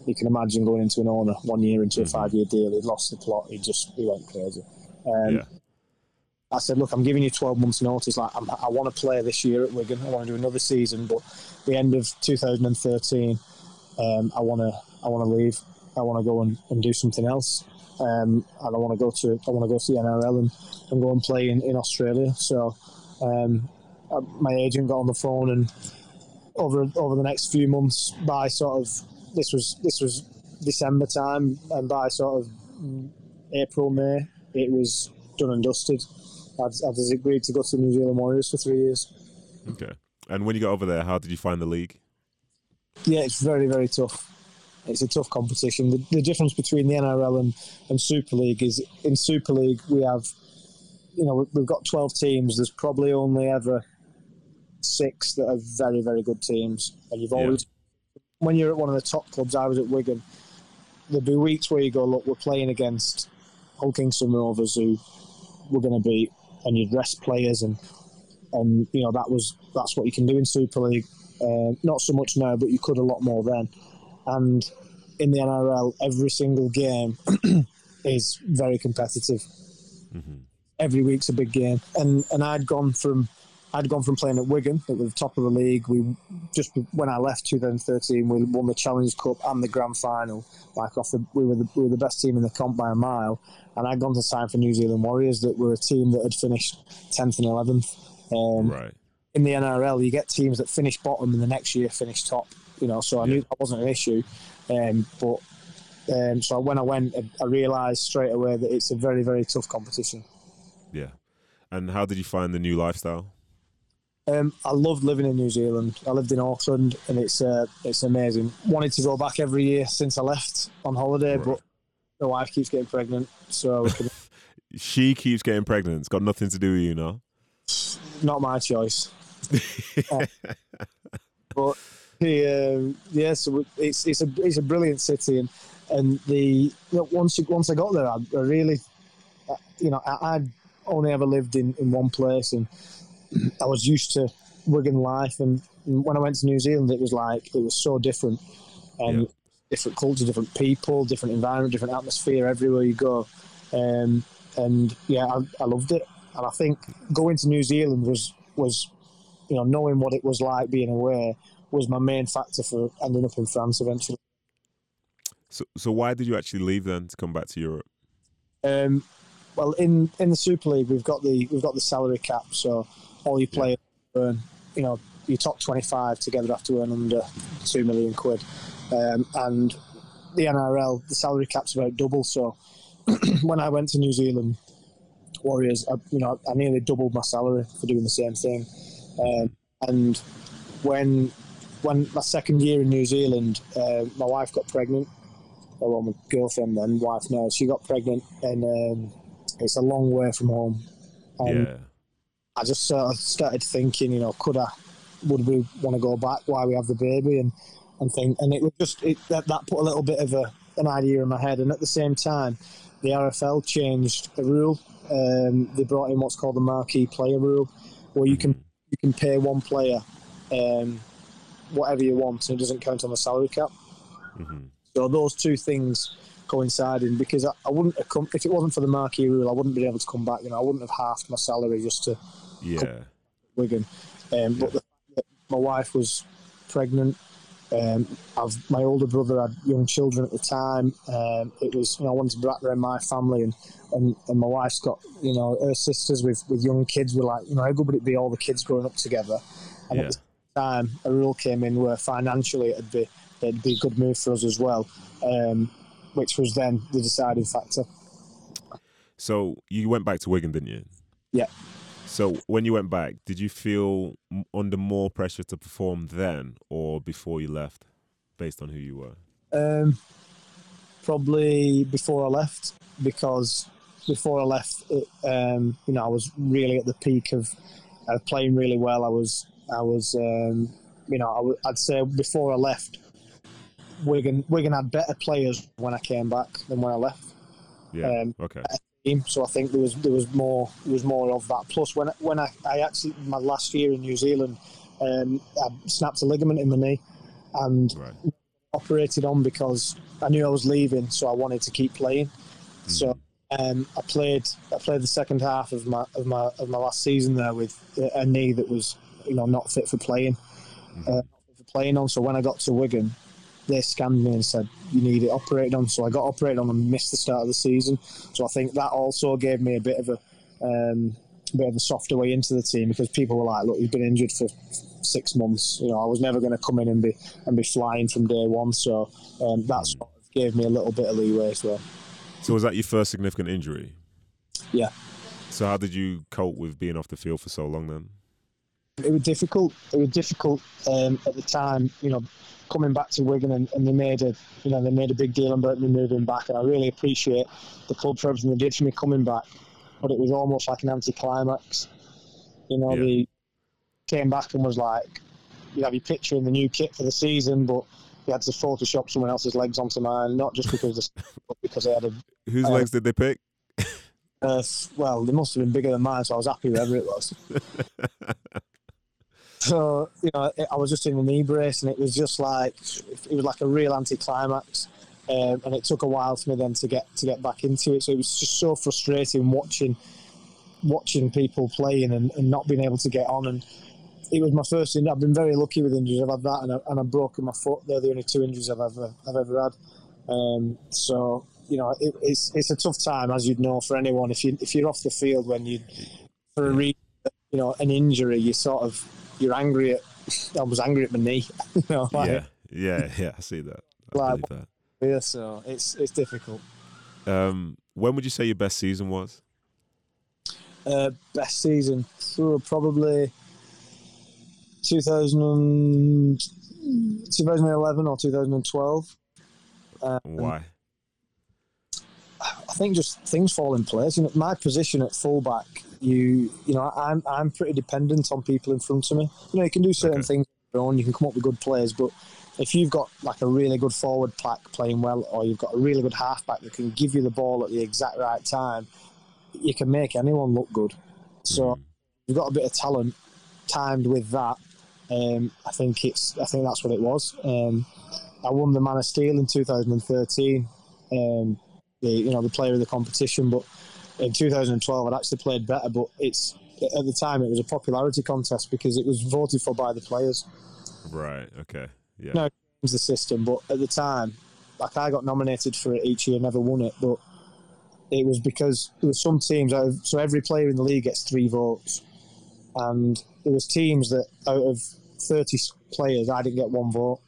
you can imagine going into an owner one year into a Mhm. five year deal. He'd lost the plot. He just he went crazy. Um, Yeah. I said, look, I'm giving you 12 months' notice. Like, I'm, I want to play this year at Wigan. I want to do another season, but the end of 2013, um, I want to I want to leave. I want to go and, and do something else. Um, and I want to go to I want to go to the NRL and, and go and play in, in Australia. So um, uh, my agent got on the phone and over over the next few months by sort of this was this was December time and by sort of April May it was done and dusted. I'd, I'd agreed to go to the New Zealand Warriors for three years. Okay. And when you got over there, how did you find the league? Yeah, it's very very tough. It's a tough competition. The, the difference between the NRL and, and Super League is in Super League we have, you know, we've got twelve teams. There's probably only ever six that are very very good teams, and you've Yeah. always when you're at one of the top clubs. I was at Wigan. There'd be weeks where you go, look, we're playing against Hull Kingston Rovers, who we're going to beat, and you'd rest players, and and you know that was that's what you can do in Super League. Uh, not so much now, but you could a lot more then. And in the NRL, every single game is very competitive. hmm Every week's a big game, and and I'd gone from I'd gone from playing at Wigan at the top of the league. We just when I left 2013, we won the Challenge Cup and the Grand Final. Like off the, we were the, we were the best team in the comp by a mile, and I'd gone to sign for New Zealand Warriors, that were a team that had finished 10th and 11th. Um, Right. in the NRL, you get teams that finish bottom and the next year finish top. You know, so I Yeah. knew that wasn't an issue. Um, but um, so when I went, I- I realised straight away that it's a very, very tough competition. Yeah. And how did you find the new lifestyle? Um, I loved living in New Zealand. I lived in Auckland, and it's uh, it's amazing. Wanted to go back every year since I left on holiday, Right. but my wife keeps getting pregnant, so can- She keeps getting pregnant. It's got nothing to do with you, no? not my choice. but the um, yeah, so it's it's a it's a brilliant city, and and the you know, once you, once I got there, I, I really, uh, you know, I, I'd only ever lived in, in one place, and I was used to Wigan life, and when I went to New Zealand, it was like it was so different, and Yeah. different culture, different people, different environment, different atmosphere everywhere you go. Um, and yeah, I, I loved it. And I think going to New Zealand was was you know knowing what it was like being away was my main factor for ending up in France eventually. So, so why did you actually leave then to come back to Europe? Um, well, in, in the Super League, we've got the we've got the salary cap, so all you players earn, you know, your top twenty five together have to earn under two million quid, um, and the NRL the salary cap's about double. So when I went to New Zealand Warriors, I, you know, I nearly doubled my salary for doing the same thing, um, and when when my second year in New Zealand, uh, my wife got pregnant. Well, my girlfriend then, wife now, she got pregnant, and um, it's a long way from home. And yeah. I just sort of started thinking, you know, could I, would we want to go back while we have the baby, and and think, and it was just it, that, that put a little bit of a, an idea in my head, and at the same time, the RFL changed the rule. Um, they brought in what's called the marquee player rule, where you can you can pay one player um, whatever you want, and it doesn't count on the salary cap. hmm So those two things coinciding because I, I wouldn't have come if it wasn't for the marquee rule, I wouldn't be able to come back. You know, I wouldn't have halved my salary just to Yeah. Wigan. Um, But the my wife was pregnant. Um, I've, my older brother had young children at the time. Um, it was, you know, I wanted to wrap around my family, and, and, and my wife's got, you know, her sisters with, with young kids. Were like, you know, how good would it be all the kids growing up together? And Yeah. the same time, a rule came in where financially it'd be it'd be a good move for us as well, um, which was then the deciding factor. So you went back to Wigan, didn't you? Yeah. So when you went back, did you feel under more pressure to perform then or before you left, based on who you were? Um, probably before I left, because before I left, it, um, you know, I was really at the peak of uh, playing really well. I was, I was, um, you know, I w- I'd say before I left, Wigan, Wigan had better players when I came back than when I left. Yeah. Um, okay. team. So I think there was there was more there was more of that. Plus, when when I, I actually my last year in New Zealand, um, I snapped a ligament in my knee, and Right. operated on because I knew I was leaving, so I wanted to keep playing. So um, I played I played the second half of my of my of my last season there with a knee that was you know not fit for playing, uh, not fit for playing on. So when I got to Wigan, they scanned me and said you need it operated on. So I got operated on and missed the start of the season. So I think that also gave me a bit of a um, bit of a softer way into the team because people were like, look, he's been injured for six months. You know, I was never going to come in and be and be flying from day one. So um, that sort of gave me a little bit of leeway as well. So was that your first significant injury? Yeah. So how did you cope with being off the field for so long then? It was difficult. It was difficult um, at the time. You know, coming back to Wigan and, and they made a you know they made a big deal about me moving back, and I really appreciate the club for everything they did for me coming back. But it was almost like an anticlimax. You know, Yeah. they came back and was like, you have your picture in the new kit for the season, but you had to Photoshop someone else's legs onto mine, not just because the, but because they had a Whose Um, legs did they pick? uh, well, they must have been bigger than mine, so I was happy wherever it was. so you know, I was just in a knee brace, and it was just like it was like a real anticlimax. Um, and it took a while for me then to get to get back into it. So it was just so frustrating watching watching people playing and, and not being able to get on. And it was my first. in- I've been very lucky with injuries. I've had that, and, I, and I've broken my foot. They're the only two injuries I've ever I've ever had. Um, so you know, it, it's it's a tough time, as you'd know, for anyone. If you if you're off the field when you for a reason, you know, an injury, you sort of you're angry at. I was angry at my knee. you know, like, yeah. Yeah, yeah, I see that. I Like- believe yeah, so it's it's difficult. Um, when would you say your best season was? Uh, best season, probably 2000, and- 2011 or 2012. Um, why? I think just things fall in place. You know, my position at fullback, you you know, I'm I'm pretty dependent on people in front of me. You know, you can do certain Okay. things on your own. You can come up with good players, but if you've got like a really good forward pack playing well, or you've got a really good halfback that can give you the ball at the exact right time, you can make anyone look good. So Mhm. you've got a bit of talent timed with that. Um, I think it's I think that's what it was. Um, I won the Man of Steel in 2013. Um, the you know the player of the competition, but in 2012 I'd actually played better. But it's at the time it was a popularity contest because it was voted for by the players. Right. Okay. Yeah. No, it was the system, but at the time, like I got nominated for it each year, never won it, but it was because there were some teams out of, so every player in the league gets three votes, and there was teams that out of 30 players I didn't get one vote.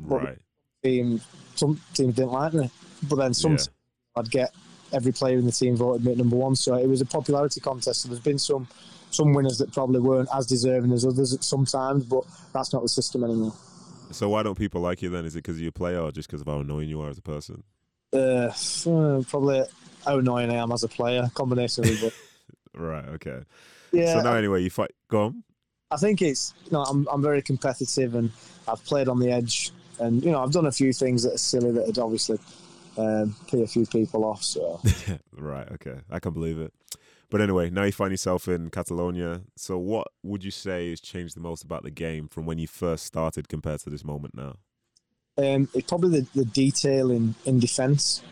Right. Team, some teams didn't like me, but then some Yeah. teams I'd get every player in the team voted me at number one. So it was a popularity contest. So there's been some some winners that probably weren't as deserving as others at sometimes, but that's not the system anymore. So why don't people like you then? Is it because you're a player or just because of how annoying you are as a person? Uh, probably how annoying I am as a player, combination of it. Right. Okay. Yeah, So now anyway, you fight. Go on. I think it's you know I'm I'm very competitive and I've played on the edge and you know I've done a few things that are silly that would obviously um, pay a few people off. So right. Okay. I can believe it. But anyway, now you find yourself in Catalonia. So what would you say has changed the most about the game from when you first started compared to this moment now? um, it's probably the, the detail in in defence.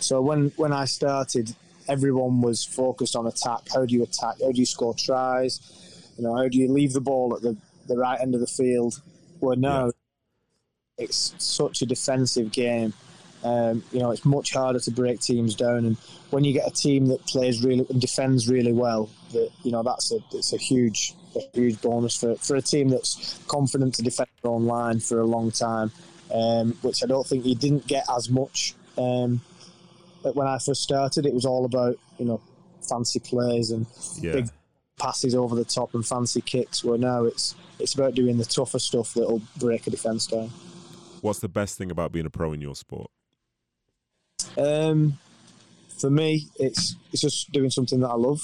So when when I started, everyone was focused on attack. How do you attack? How do you score tries? You know, how do you leave the ball at the, the right end of the field? Where now it's such a defensive game. Um, you know, it's much harder to break teams down, and when you get a team that plays really and defends really well, that you know that's a it's a huge a huge bonus for for a team that's confident to defend their own line for a long time, um, which I don't think you didn't get as much. Um, but when I first started, it was all about you know fancy plays and Yeah. Big- passes over the top and fancy kicks. Where now it's it's about doing the tougher stuff that'll break a defence down. What's the best thing about being a pro in your sport? Um, for me, it's it's just doing something that I love.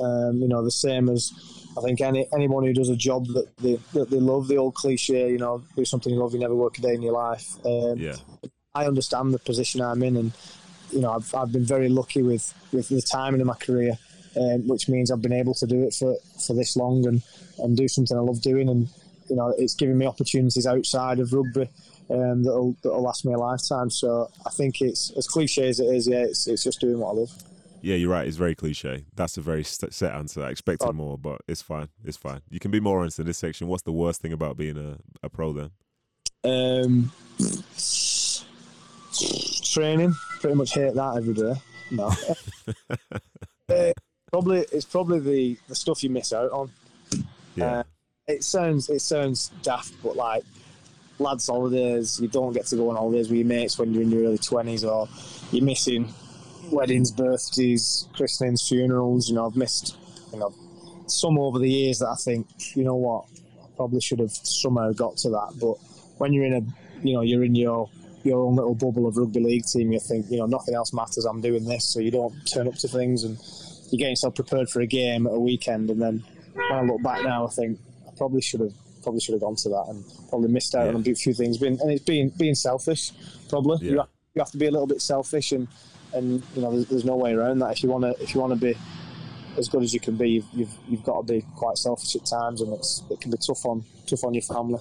Um, you know, the same as I think any anyone who does a job that they that they love. The old cliche, you know, do something you love, you never work a day in your life. Um, Yeah. I understand the position I'm in, and you know, I've I've been very lucky with with the timing of my career, um, which means I've been able to do it for for this long and and do something I love doing, and you know, it's giving me opportunities outside of rugby. Um, that'll that'll last me a lifetime. So I think it's as cliche as it is. Yeah, it's, it's just doing what I love. Yeah, you're right. It's very cliche. That's a very st- set answer. I expected Oh. more, but it's fine. It's fine. You can be more honest in this section. What's the worst thing about being a, a pro then? Um, training, pretty much hate that every day. No, Uh, probably it's probably the the stuff you miss out on. Yeah. Uh, it sounds it sounds daft, but like lads' holidays, you don't get to go on holidays with your mates when you're in your early twenties, or you're missing weddings, birthdays, christenings, funerals. You know, I've missed you know some over the years that I think you know what I probably should have somehow got to that. But when you're in a you know you're in your your own little bubble of rugby league team, you think you know nothing else matters. I'm doing this, so you don't turn up to things and you get yourself prepared for a game at a weekend, and then when I look back now, I think I probably should have probably should have gone to that and probably missed out Yeah. on a few things. Been and it's being being selfish, probably. Yeah. You, have, you have to be a little bit selfish, and and you know there's, there's no way around that. If you want to if you want to be as good as you can be, you've, you've you've got to be quite selfish at times, and it's it can be tough on tough on your family.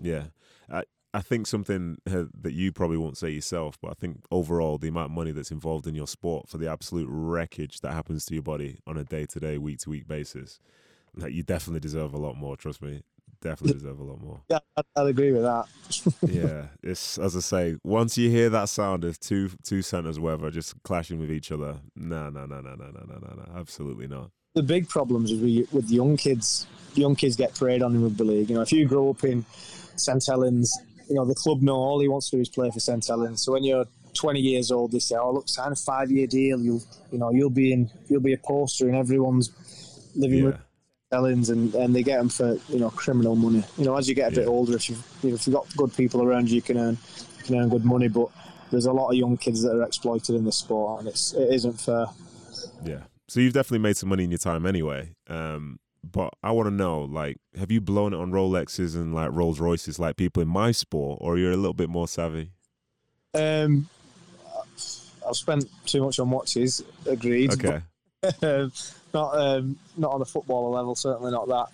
Yeah. I, I think something uh, that you probably won't say yourself, but I think overall, the amount of money that's involved in your sport for the absolute wreckage that happens to your body on a day to day, week to week basis, like you definitely deserve a lot more. Trust me. Definitely deserve a lot more. Yeah, I'd, I'd agree with that. yeah, it's as I say. Once you hear that sound of two two centers, whether just clashing with each other, no, no, no, no, no, no, no, no, no, absolutely not. the big problems is with, with young kids. Young kids get preyed on in rugby league. You know, if you grow up in St Helens, you know the club know all he wants to do is play for St Helens. So when you're 20 years old, they say, "Oh, look, sign a five-year deal. You'll, you know, you'll be in, you'll be a poster in everyone's living room." Yeah, Ellens and, and they get them for you know criminal money. You know, as you get a bit older, if you've you know, if you've got good people around you, you can earn you can earn good money. But there's a lot of young kids that are exploited in this sport, and it's it isn't fair. yeah. So you've definitely made some money in your time anyway. Um, but I want to know, like, have you blown it on Rolexes and like Rolls Royces like people in my sport, or you're a little bit more savvy? Um, I've spent too much on watches. Agreed. Okay. um, not um, not on a footballer level, certainly not that.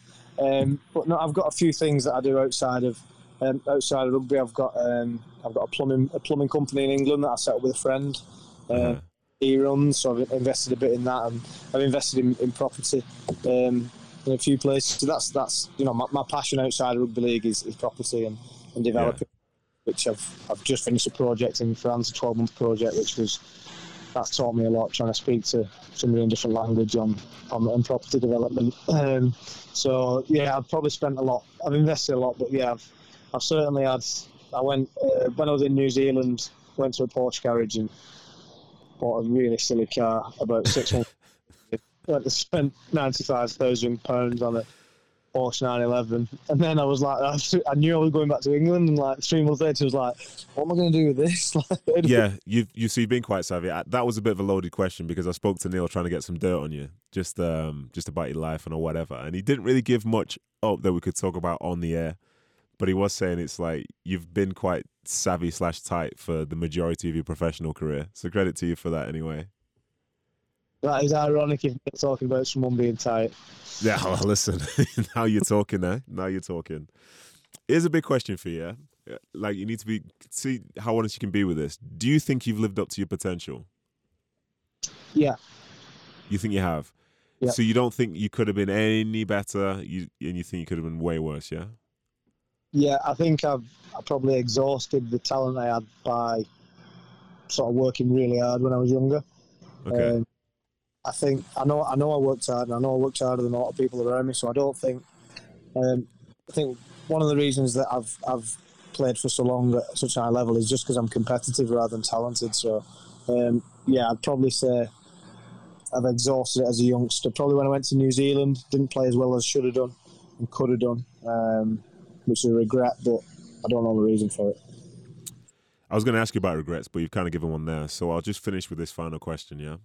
Um, but no, I've got a few things that I do outside of Um, outside of rugby, I've got um, I've got a plumbing a plumbing company in England that I set up with a friend. Uh, Uh-huh. He runs, so I've invested a bit in that, and I've invested in, in property um, in a few places. So that's that's you know my, my passion outside of rugby league is, is property and, and developing. Which I've I've just finished a project in France, a 12 month project, which was that's taught me a lot trying to speak to somebody in different language on on, on property development. Um, so yeah, I've probably spent a lot. I've invested a lot, but yeah, I've, I've certainly had. I went uh, when I was in New Zealand. Went to a Porsche garage and bought a really silly car about six months. Went to spent ninety five thousand pounds on a Porsche 911, and then I was like, I, was- I knew I was going back to England, and like three months later, I was like, what am I going to do with this? Yeah, you've you see, you've been quite savvy. I- That was a bit of a loaded question because I spoke to Neil trying to get some dirt on you, just um, just about your life and or whatever, and he didn't really give much up that we could talk about on the air. But he was saying it's like you've been quite savvy slash tight for the majority of your professional career. So credit to you for that, anyway. That is ironic if you're talking about someone being tight. Yeah, well, listen, now you're talking, eh? Now you're talking. Here's a big question for you. yeah? Like, you need to be see how honest you can be with this. Do you think you've lived up to your potential? Yeah, You think you have? Yeah. So you don't think you could have been any better? You and you think you could have been way worse? Yeah. yeah. I think I've I probably exhausted the talent I had by sort of working really hard when I was younger. Okay. Um, I think I know I know I worked hard, and I know I worked harder than a lot of people around me. So I don't think. Um, I think one of the reasons that I've I've played for so long at such a high level is just because I'm competitive rather than talented. So um, yeah, I'd probably say I've exhausted it as a youngster. Probably when I went to New Zealand, didn't play as well as should have done and could have done, um, which is a regret. But I don't know the reason for it. I was going to ask you about regrets, but you've kind of given one there. So I'll just finish with this final question. Yeah.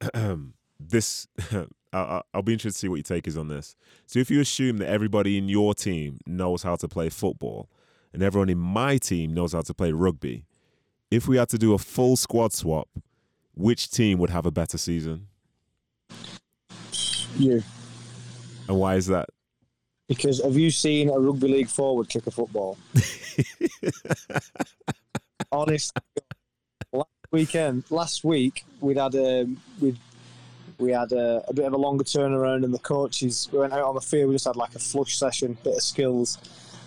this, I'll, I'll be interested to see what your take is on this. So if you assume that everybody in your team knows how to play football, and everyone in my team knows how to play rugby, if we had to do a full squad swap, which team would have a better season, You, and why is that? because have you seen a rugby league forward kick a football? honest weekend. Last week we'd had a we'd we had a, a bit of a longer turnaround and the coaches we went out on the field we just had like a flush session bit of skills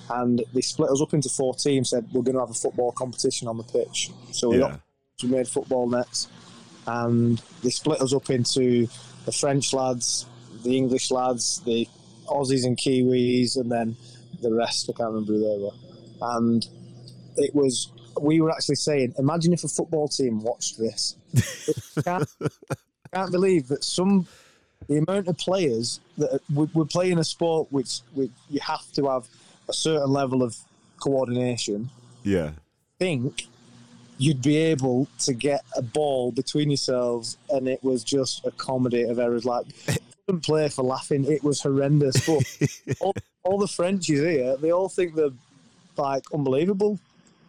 and they split us up into four teams said we're going to have a football competition on the pitch. So we, Yeah. got, we made football nets and they split us up into the french lads the english lads the aussies and kiwis and then the rest i can't remember who they were. And it was we were actually saying imagine if a football team watched this. Can't, can't believe that some the amount of players that we- we're playing a sport which, which you have to have a certain level of coordination. Yeah. think you'd be able to get a ball between yourselves and it was just a comedy of errors. Like couldn't play for laughing. It was horrendous. But all, all the frenchies here they all think they're like unbelievable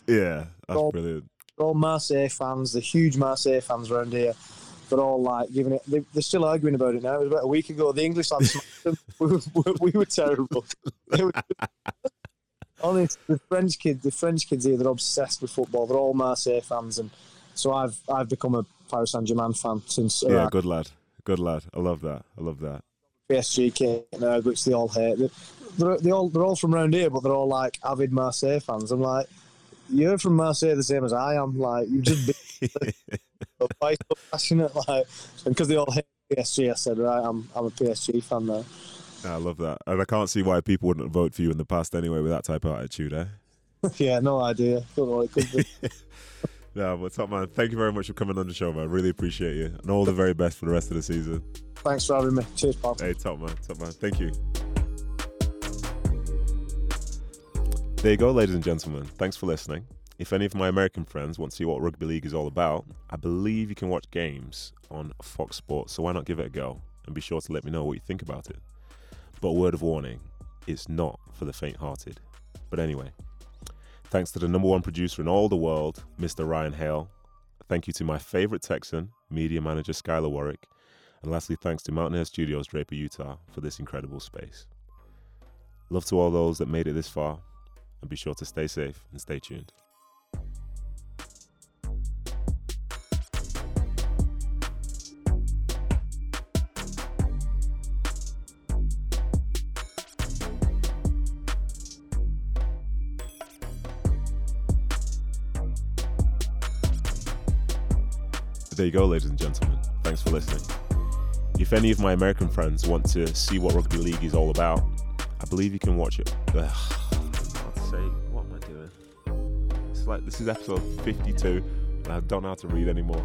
Yeah. That's Well- brilliant. they're all Marseille fans, the huge Marseille fans around here. They're all like giving it. They, they're still arguing about it now. It was about a week ago. The English lads smacked. We, were- we were terrible. Honest, the French kids, the French kids here, they're obsessed with football. They're all Marseille fans, and so I've I've become a Paris Saint Germain fan since uh, Yeah. Good lad. Good lad. I love that. I love that. PSG out, which they all hate. They're, they're, they all they're all from around here, but they're all like avid Marseille fans. I'm like, you're from Marseille the same as I am. Like you just been so why so passionate like because they all hate PSG I said right I'm I'm a PSG fan now I love that. And I can't see why people wouldn't vote for you in the past anyway with that type of attitude, eh? yeah no idea don't know what it could be No, but top man, thank you very much for coming on the show, man. Really appreciate you. And all the very best for the rest of the season. thanks for having me cheers pal Hey, top man, top man. Thank you. There you go, ladies and gentlemen. Thanks for listening. If any of my American friends want to see what rugby league is all about, I believe you can watch games on Fox Sports, so why not give it a go? And be sure to let me know what you think about it. But a word of warning, it's not for the faint hearted. But anyway, thanks to the number one producer in all the world, Mr. Ryan Hale. Thank you to my favorite Texan, media manager Skylar Warwick. And lastly, thanks to Mountain Air Studios, Draper, Utah, for this incredible space. Love to all those that made it this far, and be sure to stay safe and stay tuned. There you go, ladies and gentlemen. Thanks for listening. If any of my American friends want to see what rugby league is all about, I believe you can watch it. Ugh, like this is episode 52, and I don't know how to read anymore.